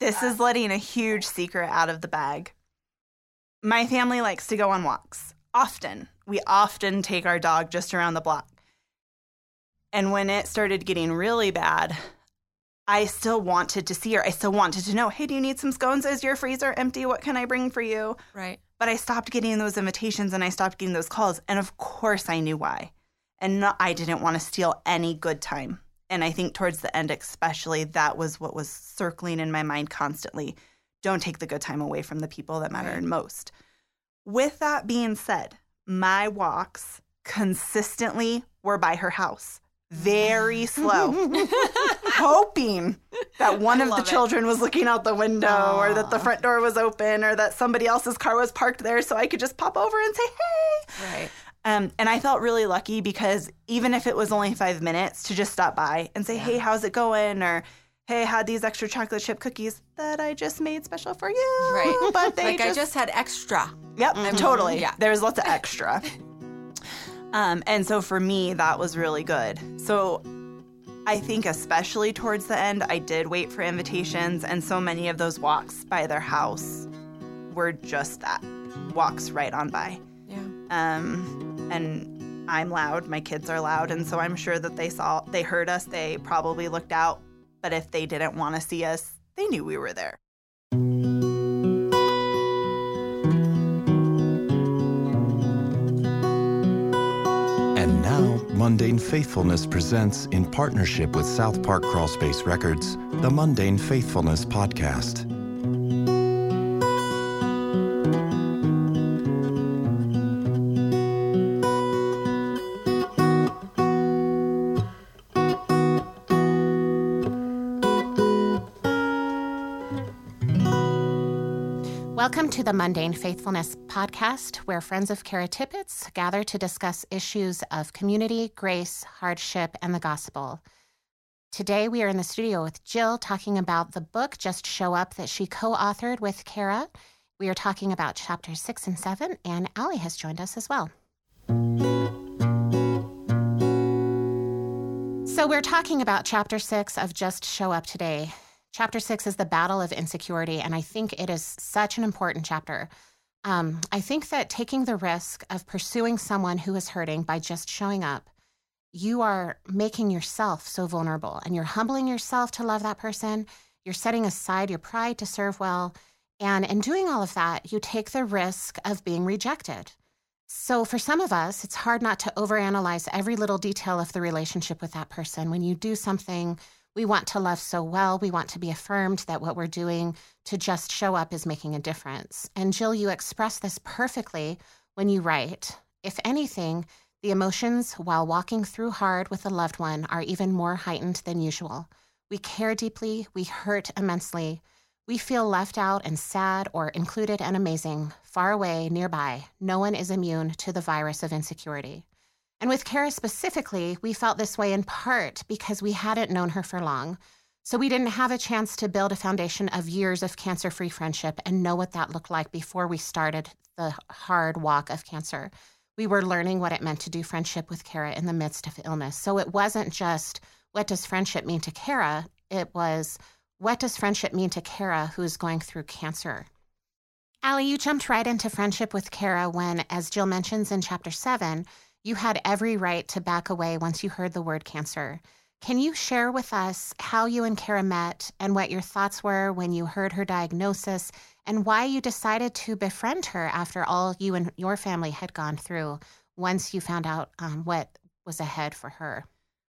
This is letting a huge secret out of the bag. My family likes to go on walks often. We often take our dog just around the block. And when it started getting really bad, I still wanted to see her. I still wanted to know, hey, do you need some scones? Is your freezer empty? What can I bring for you? Right. But I stopped getting those invitations and I stopped getting those calls. And of course, I knew why. And I didn't want to steal any good time. And I think towards the end, especially, that was what was circling in my mind constantly. Don't take the good time away from the people that matter Right. most. With that being said, my walks consistently were by her house, very slow, hoping that one I of the love it. children was looking out the window or that the front door was open or that somebody else's car was parked there so I could just pop over and say, hey. Right. Um, and I felt really lucky because even if it was only five minutes to just stop by and say, hey, how's it going? Or, hey, I had these extra chocolate chip cookies that I just made special for you. Right. But they like just, I just had extra. Yep, totally. yeah. There's lots of extra. um, and so for me, that was really good. So I think, especially towards the end, I did wait for invitations, and so many of those walks by their house were just that walks right on by. Yeah. Um, and I'm loud, my kids are loud, and so I'm sure that they saw, they heard us, they probably looked out, but if they didn't want to see us, they knew we were there. And now, Mundane Faithfulness presents, in partnership with South Park Crawlspace Records, the Mundane Faithfulness Podcast. Welcome to the Mundane Faithfulness podcast, where friends of Kara Tippetts' gather to discuss issues of community, grace, hardship, and the gospel. Today, we are in the studio with Jill talking about the book Just Show Up that she co authored with Kara. We are talking about chapters six and seven, and Allie has joined us as well. So, we're talking about chapter six of Just Show Up today. Chapter six is the battle of insecurity, and I think it is such an important chapter. Um, I think that taking the risk of pursuing someone who is hurting by just showing up, you are making yourself so vulnerable and you're humbling yourself to love that person. You're setting aside your pride to serve well. And in doing all of that, you take the risk of being rejected. So, for some of us, it's hard not to overanalyze every little detail of the relationship with that person. When you do something we want to love so well, we want to be affirmed that what we're doing to just show up is making a difference. And Jill, you express this perfectly when you write. If anything, the emotions while walking through hard with a loved one are even more heightened than usual. We care deeply, we hurt immensely. We feel left out and sad or included and amazing, far away, nearby. No one is immune to the virus of insecurity. And with Kara specifically, we felt this way in part because we hadn't known her for long. So we didn't have a chance to build a foundation of years of cancer free friendship and know what that looked like before we started the hard walk of cancer. We were learning what it meant to do friendship with Kara in the midst of illness. So it wasn't just what does friendship mean to Kara? It was what does friendship mean to Kara who is going through cancer? Allie, you jumped right into friendship with Kara when, as Jill mentions in chapter seven, you had every right to back away once you heard the word cancer. Can you share with us how you and Kara met and what your thoughts were when you heard her diagnosis and why you decided to befriend her after all you and your family had gone through once you found out um, what was ahead for her?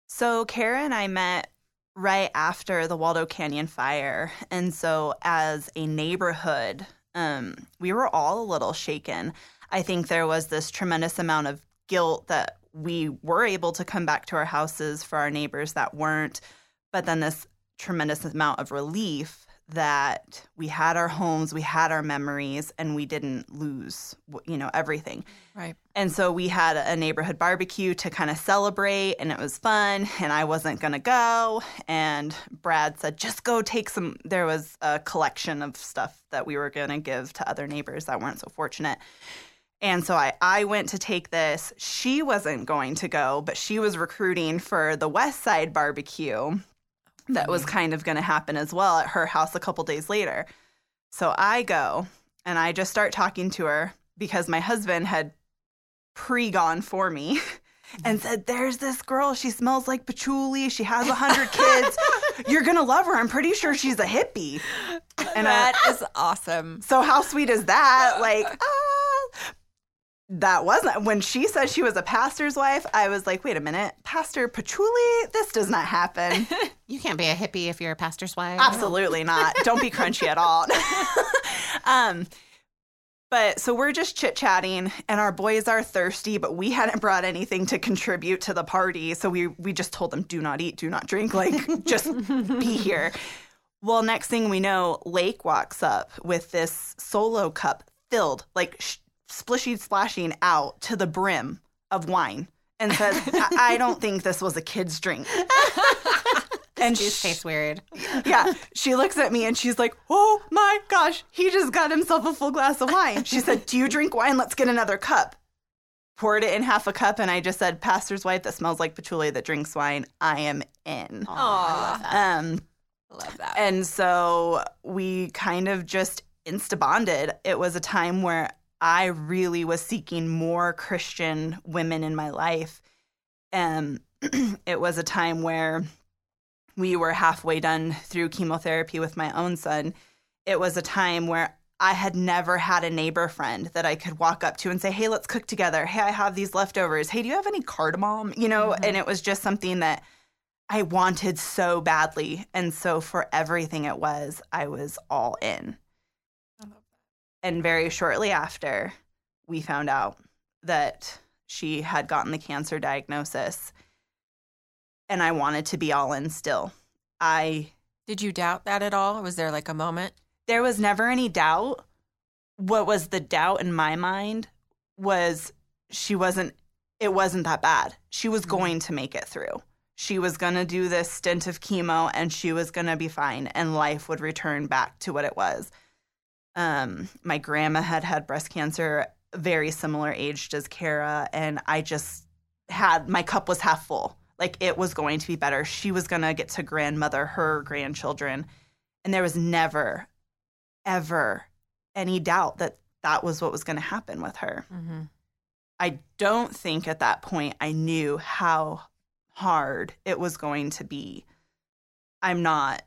So Kara and I met right after the Waldo Canyon fire. And so as a neighborhood, um, we were all a little shaken. I think there was this tremendous amount of guilt that we were able to come back to our houses for our neighbors that weren't, but then this tremendous amount of relief that we had our homes, we had our memories, and we didn't lose, you know, everything. Right. And so we had a neighborhood barbecue to kind of celebrate, and it was fun. And I wasn't going to go. And Brad said, just go take some. There was a collection of stuff that we were going to give to other neighbors that weren't so fortunate. And so I, I went to take this. She wasn't going to go, but she was recruiting for the West Side barbecue that was kind of going to happen as well at her house a couple days later. So I go and I just start talking to her because my husband had pre gone for me and said, There's this girl. She smells like patchouli. She has a hundred kids. You're going to love her. I'm pretty sure she's a hippie. And that I, is awesome. So, how sweet is that? Like, ah. That wasn't when she said she was a pastor's wife. I was like, wait a minute, Pastor Patchouli? This does not happen. you can't be a hippie if you're a pastor's wife. Absolutely not. Don't be crunchy at all. um, but so we're just chit chatting, and our boys are thirsty, but we hadn't brought anything to contribute to the party. So we we just told them, do not eat, do not drink, like just be here. Well, next thing we know, Lake walks up with this solo cup filled, like sh- splishy splashing out to the brim of wine, and says, I-, I don't think this was a kid's drink and she tastes weird. yeah. She looks at me and she's like, Oh my gosh, he just got himself a full glass of wine. She said, Do you drink wine? Let's get another cup. Poured it in half a cup, and I just said, Pastor's wife that smells like patchouli that drinks wine. I am in. Aww. I love that. Um, love that. And so we kind of just insta bonded. It was a time where I really was seeking more Christian women in my life. And it was a time where we were halfway done through chemotherapy with my own son, it was a time where I had never had a neighbor friend that I could walk up to and say, Hey, let's cook together. Hey, I have these leftovers. Hey, do you have any cardamom? You know, mm-hmm. and it was just something that I wanted so badly. And so for everything it was, I was all in. And very shortly after, we found out that she had gotten the cancer diagnosis and I wanted to be all in still. I Did you doubt that at all? Was there like a moment? There was never any doubt. What was the doubt in my mind was she wasn't it wasn't that bad. She was mm-hmm. going to make it through. She was going to do this stint of chemo and she was going to be fine and life would return back to what it was. Um my grandma had had breast cancer very similar aged as Kara and I just had my cup was half full like it was going to be better. She was going to get to grandmother her grandchildren. And there was never, ever any doubt that that was what was going to happen with her. Mm-hmm. I don't think at that point I knew how hard it was going to be. I'm not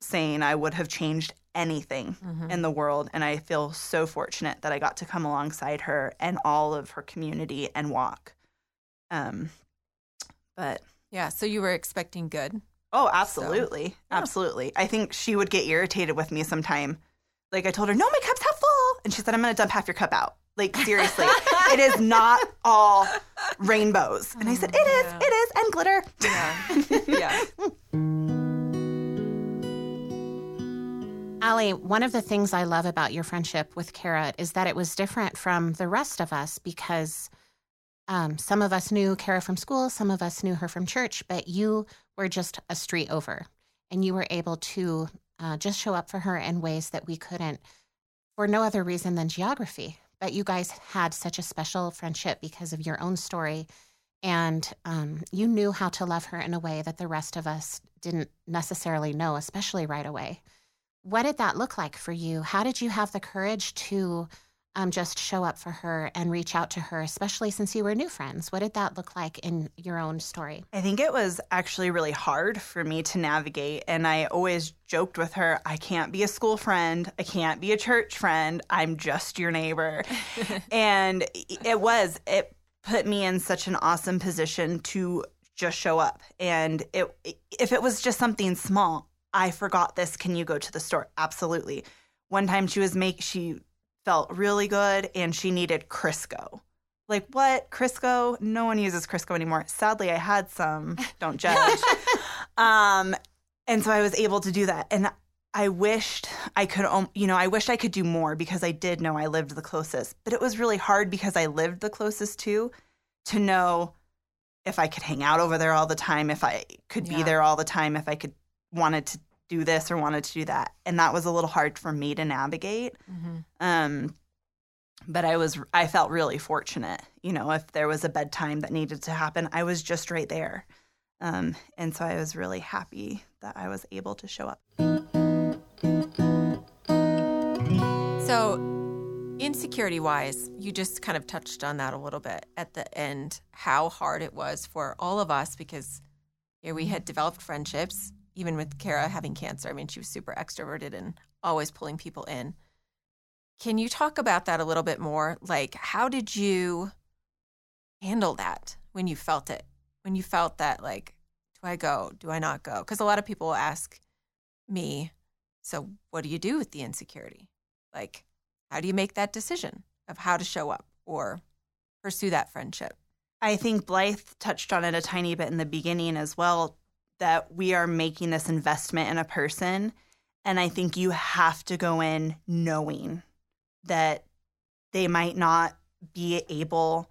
saying I would have changed anything mm-hmm. in the world. And I feel so fortunate that I got to come alongside her and all of her community and walk. Um, but yeah, so you were expecting good. Oh, absolutely. So, yeah. Absolutely. I think she would get irritated with me sometime. Like I told her, no, my cup's half full. And she said, I'm going to dump half your cup out. Like, seriously, it is not all rainbows. And I said, it is, yeah. it is, and glitter. Yeah. yeah. Allie, one of the things I love about your friendship with Kara is that it was different from the rest of us because um, some of us knew Kara from school, some of us knew her from church, but you were just a street over and you were able to uh, just show up for her in ways that we couldn't for no other reason than geography. But you guys had such a special friendship because of your own story. And um, you knew how to love her in a way that the rest of us didn't necessarily know, especially right away. What did that look like for you? How did you have the courage to um, just show up for her and reach out to her, especially since you were new friends? What did that look like in your own story? I think it was actually really hard for me to navigate. And I always joked with her, I can't be a school friend. I can't be a church friend. I'm just your neighbor. and it was, it put me in such an awesome position to just show up. And it, if it was just something small, I forgot this. Can you go to the store? Absolutely. One time she was make she felt really good and she needed Crisco. Like, what? Crisco? No one uses Crisco anymore. Sadly, I had some. Don't judge. um, and so I was able to do that. And I wished I could, you know, I wished I could do more because I did know I lived the closest. But it was really hard because I lived the closest too, to know if I could hang out over there all the time, if I could yeah. be there all the time, if I could wanted to do this or wanted to do that. And that was a little hard for me to navigate. Mm-hmm. Um, but I was I felt really fortunate. You know, if there was a bedtime that needed to happen, I was just right there. Um, and so I was really happy that I was able to show up. So, insecurity wise, you just kind of touched on that a little bit at the end, how hard it was for all of us because here we had developed friendships, even with Kara having cancer. I mean, she was super extroverted and always pulling people in. Can you talk about that a little bit more? Like, how did you handle that when you felt it? When you felt that, like, do I go? Do I not go? Because a lot of people ask me, so what do you do with the insecurity? Like, how do you make that decision of how to show up or pursue that friendship? I think Blythe touched on it a tiny bit in the beginning as well that we are making this investment in a person. And I think you have to go in knowing that they might not be able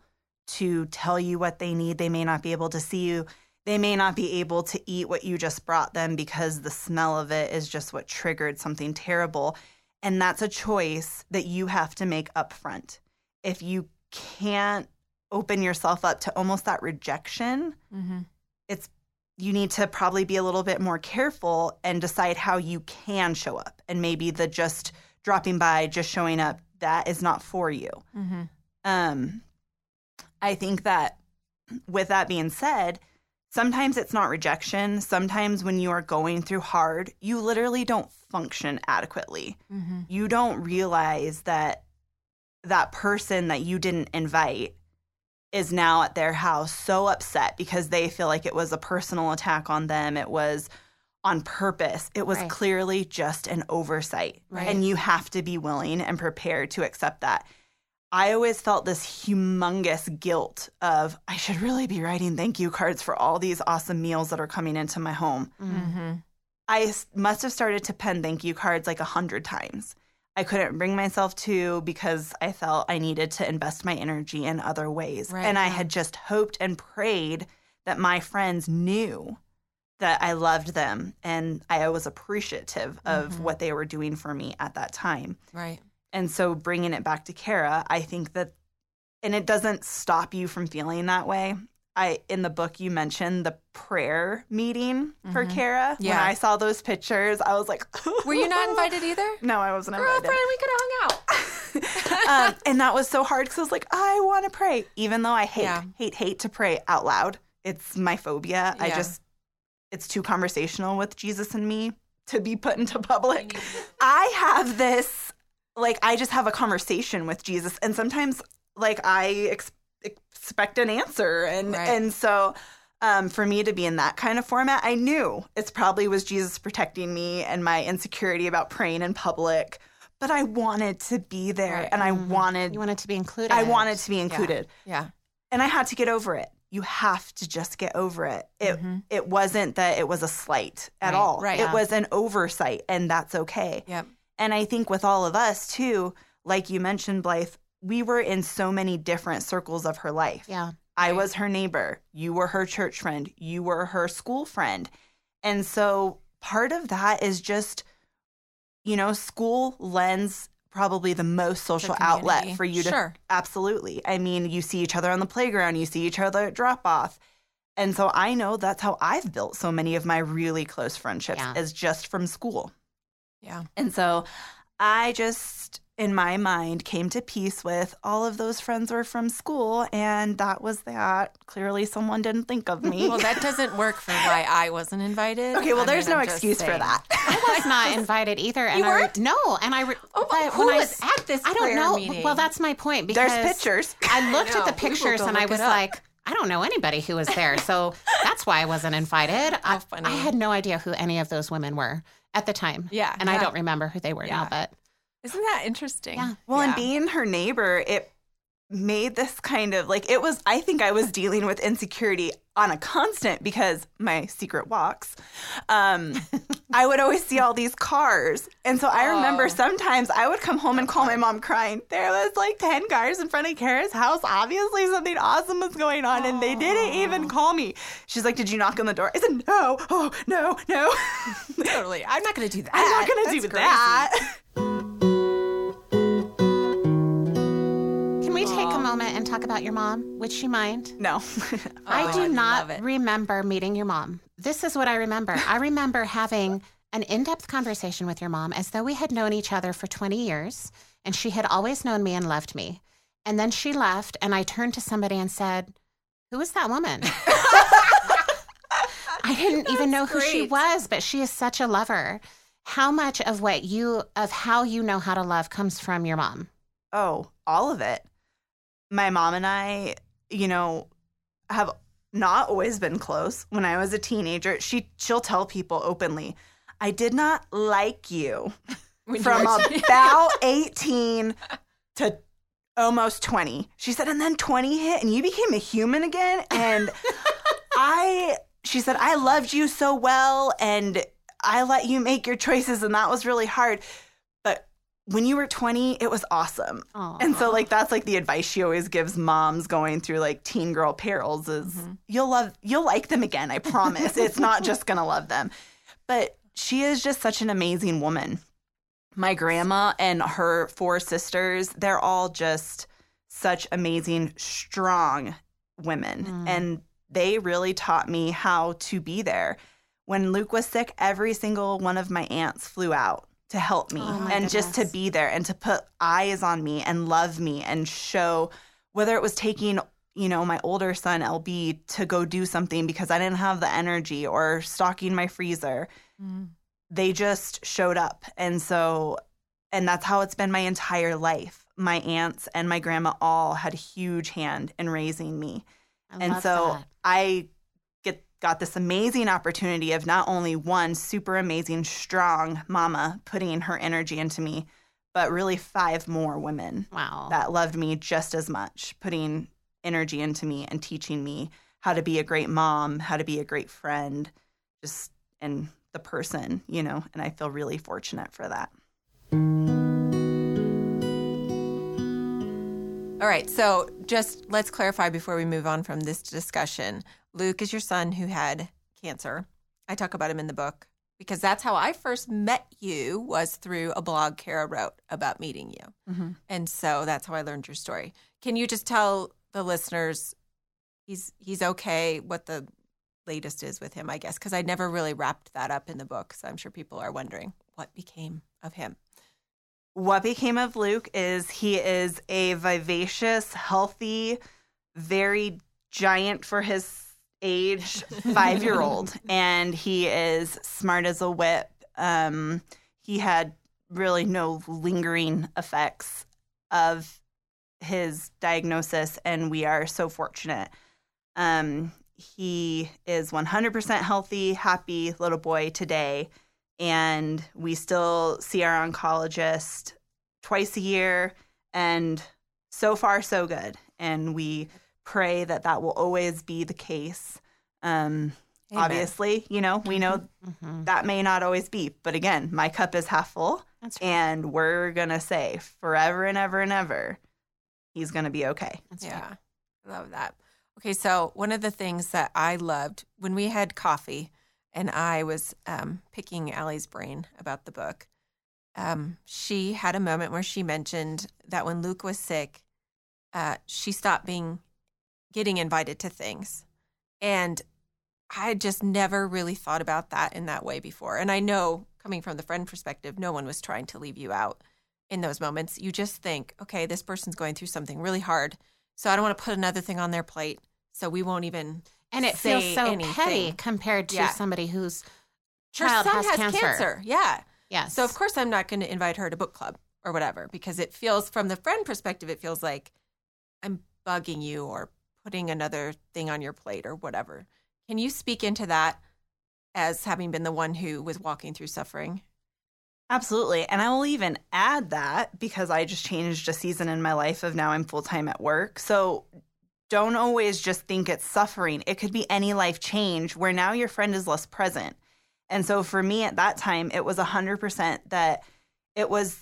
to tell you what they need. They may not be able to see you. They may not be able to eat what you just brought them because the smell of it is just what triggered something terrible. And that's a choice that you have to make upfront. If you can't open yourself up to almost that rejection, Mm-hmm. it's you need to probably be a little bit more careful and decide how you can show up. And maybe the just dropping by, just showing up, that is not for you. Mm-hmm. Um, I think that with that being said, sometimes it's not rejection. Sometimes when you are going through hard, you literally don't function adequately. Mm-hmm. You don't realize that that person that you didn't invite is now at their house so upset because they feel like it was a personal attack on them. It was on purpose. It was Right. clearly just an oversight. Right. And you have to be willing and prepared to accept that. I always felt this humongous guilt of I should really be writing thank you cards for all these awesome meals that are coming into my home. Mm-hmm. I must have started to pen thank you cards like a hundred times. I couldn't bring myself to because I felt I needed to invest my energy in other ways. Right, and I had just hoped and prayed that my friends knew that I loved them and I was appreciative of Mhm. what they were doing for me at that time. Right. And so bringing it back to Kara, I think that, and it doesn't stop you from feeling that way. I in the book you mentioned the prayer meeting for Mhm. Kara. When I saw those pictures, I was like, Were you not invited either? No, I wasn't Girlfriend, invited. we could have hung out. um, and that was so hard because I was like, I want to pray, even though I hate, Yeah. hate, hate to pray out loud. It's my phobia. I just, it's too conversational with Jesus and me to be put into public. I have this, like, I just have a conversation with Jesus, and sometimes, like, I ex- expect an answer, and Right. and so. Um, for me to be in that kind of format, I knew it's probably was Jesus protecting me and my insecurity about praying in public, but I wanted to be there Right. and I Mhm. wanted You wanted to be included. I wanted to be included. Yeah. And I had to get over it. You have to just get over it. It Mhm. it wasn't that it was a slight at Right, all. right. It Yeah. was an oversight and that's okay. Yep. And I think with all of us too, like you mentioned, Blythe, we were in so many different circles of her life. Yeah. I Right. was her neighbor. You were her church friend. You were her school friend. And so part of that is just, you know, school lends probably the most social outlet for you to Sure. absolutely. I mean, you see each other on the playground, you see each other at drop off. And so I know that's how I've built so many of my really close friendships Yeah. is just from school. Yeah. And so I just, in my mind, came to peace with all of those friends were from school, and that was that. Clearly, someone didn't think of me. Well, that doesn't work for why I wasn't invited. okay, well, I there's mean, no I'm excuse for that. I was not invited either. And You I, weren't? No, and I. Re- Oh, but who when I was at this I don't know. meeting? Well, that's my point. Because There's pictures. I looked know. at the pictures and I was like, I don't know anybody who was there. So that's why I wasn't invited. I, How funny. I had no idea who any of those women were at the time. Yeah, And I don't remember who they were now, but Isn't that interesting? Yeah. Well, Yeah. and being her neighbor, it made this kind of like it was. I think I was dealing with insecurity on a constant because my secret walks. Um, I would always see all these cars, and so I remember Oh. sometimes I would come home and call my mom crying. There was like ten cars in front of Kara's house. Obviously, something awesome was going on, and they didn't even call me. She's like, "Did you knock on the door?" I said, "No, oh no, no." totally. I'm not going to do that. I'm not gonna do crazy. that. moment and talk about your mom? Would she mind? No. Oh, I Oh, do I not remember meeting your mom. This is what I remember. I remember having an in depth conversation with your mom as though we had known each other for 20 years and she had always known me and loved me. And then she left, and I turned to somebody and said, Who is that woman? I didn't even know who she was, but she is such a lover. How much of what you, of how you know how to love comes from your mom? Oh, all of it. My mom and I, you know, have not always been close. When I was a teenager, she she'll tell people openly, "I did not like you When from were- about 18 to almost 20." She said, "And then 20 hit and you became a human again." And I she said, "I loved you so well and I let you make your choices and that was really hard." When you were 20, it was awesome. Oh, And so like that's like the advice she always gives moms going through like teen girl perils is you'll love you'll like them again, I promise. it's not just going to love them. But she is just such an amazing woman. My grandma and her four sisters, they're all just such amazing strong women Mm. and they really taught me how to be there. When Luke was sick, every single one of my aunts flew out to help me Oh, and just to be there and to put eyes on me and love me and show whether it was taking you know my older son LB to go do something because I didn't have the energy or stocking my freezer. Mm. they just showed up. And so and that's how it's been my entire life. My aunts and my grandma all had a huge hand in raising me. I and so that. I got this amazing opportunity of not only one super amazing strong mama putting her energy into me, but really five more women Wow. that loved me just as much, putting energy into me and teaching me how to be a great mom, how to be a great friend, just and the person, you know, and I feel really fortunate for that. All right. So just let's clarify before we move on from this discussion. Luke is your son who had cancer. I talk about him in the book because that's how I first met you was through a blog Kara wrote about meeting you. Mm-hmm. And so that's how I learned your story. Can you just tell the listeners he's he's okay what the latest is with him, I guess, because I never really wrapped that up in the book. So I'm sure people are wondering what became of him. What became of Luke is he is a vivacious, healthy, very giant for his age five year old. and he is smart as a whip. Um, he had really no lingering effects of his diagnosis, and we are so fortunate. Um, he is 100% healthy, happy little boy today and we still see our oncologist twice a year and so far so good and we pray that that will always be the case um, obviously you know we know Mhm. that may not always be but again my cup is half full right. and we're gonna say forever and ever and ever he's gonna be okay That's right. Yeah, I love that. Okay, so one of the things that I loved when we had coffee and I was um, picking Allie's brain about the book, um, she had a moment where she mentioned that when Luke was sick, uh, she stopped being getting invited to things, and I just never really thought about that in that way before. And I know, coming from the friend perspective, no one was trying to leave you out in those moments. You just think, okay, this person's going through something really hard. So I don't want to put another thing on their plate. So we won't even. And it feels so anything. petty compared to Yeah. somebody whose Her child son has, cancer. Yeah. Yes. So of course I'm not going to invite her to book club or whatever because it feels from the friend perspective it feels like I'm bugging you or putting another thing on your plate or whatever. Can you speak into that as having been the one who was walking through suffering? Absolutely. And I will even add that because I just changed a season in my life of now I'm full time at work. So don't always just think it's suffering. It could be any life change where now your friend is less present. And so for me at that time, it was 100% that it was,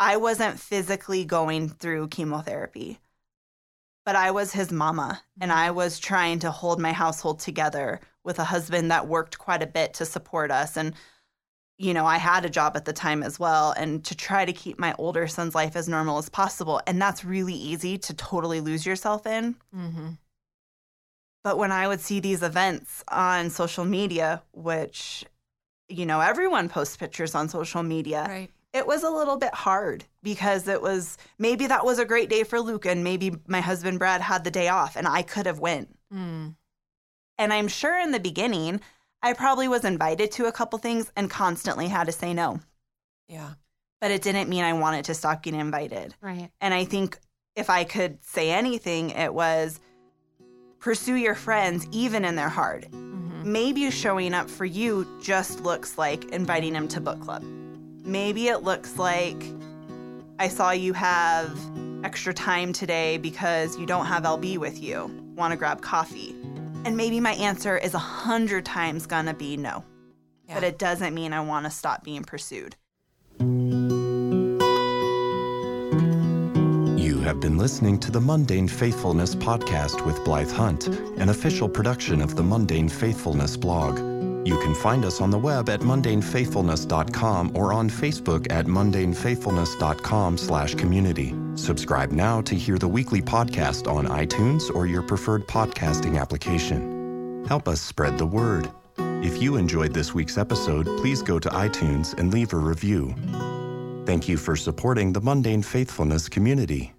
I wasn't physically going through chemotherapy, but I was his mama and mm-hmm. I was trying to hold my household together with a husband that worked quite a bit to support us. And you know, I had a job at the time as well, and to try to keep my older son's life as normal as possible. And that's really easy to totally lose yourself in. Mm-hmm. But when I would see these events on social media, which, you know, everyone posts pictures on social media, Right. it was a little bit hard because it was maybe that was a great day for Luke, and maybe my husband Brad had the day off, and I could have went. Mm. And I'm sure in the beginning, I probably was invited to a couple things and constantly had to say no. Yeah. But it didn't mean I wanted to stop getting invited. Right. And I think if I could say anything, it was pursue your friends even in their hard. Mm-hmm. Maybe showing up for you just looks like inviting them to book club. Maybe it looks like I saw you have extra time today because you don't have LB with you. Want to grab coffee? And maybe my answer is a hundred times gonna be no. But it doesn't mean I want to stop being pursued. You have been listening to the Mundane Faithfulness Podcast with Blythe Hunt, an official production of the Mundane Faithfulness blog. You can find us on the web at mundanefaithfulness.com or on Facebook at mundanefaithfulness.com slash community. Subscribe now to hear the weekly podcast on iTunes or your preferred podcasting application. Help us spread the word. If you enjoyed this week's episode, please go to iTunes and leave a review. Thank you for supporting the Mundane Faithfulness community.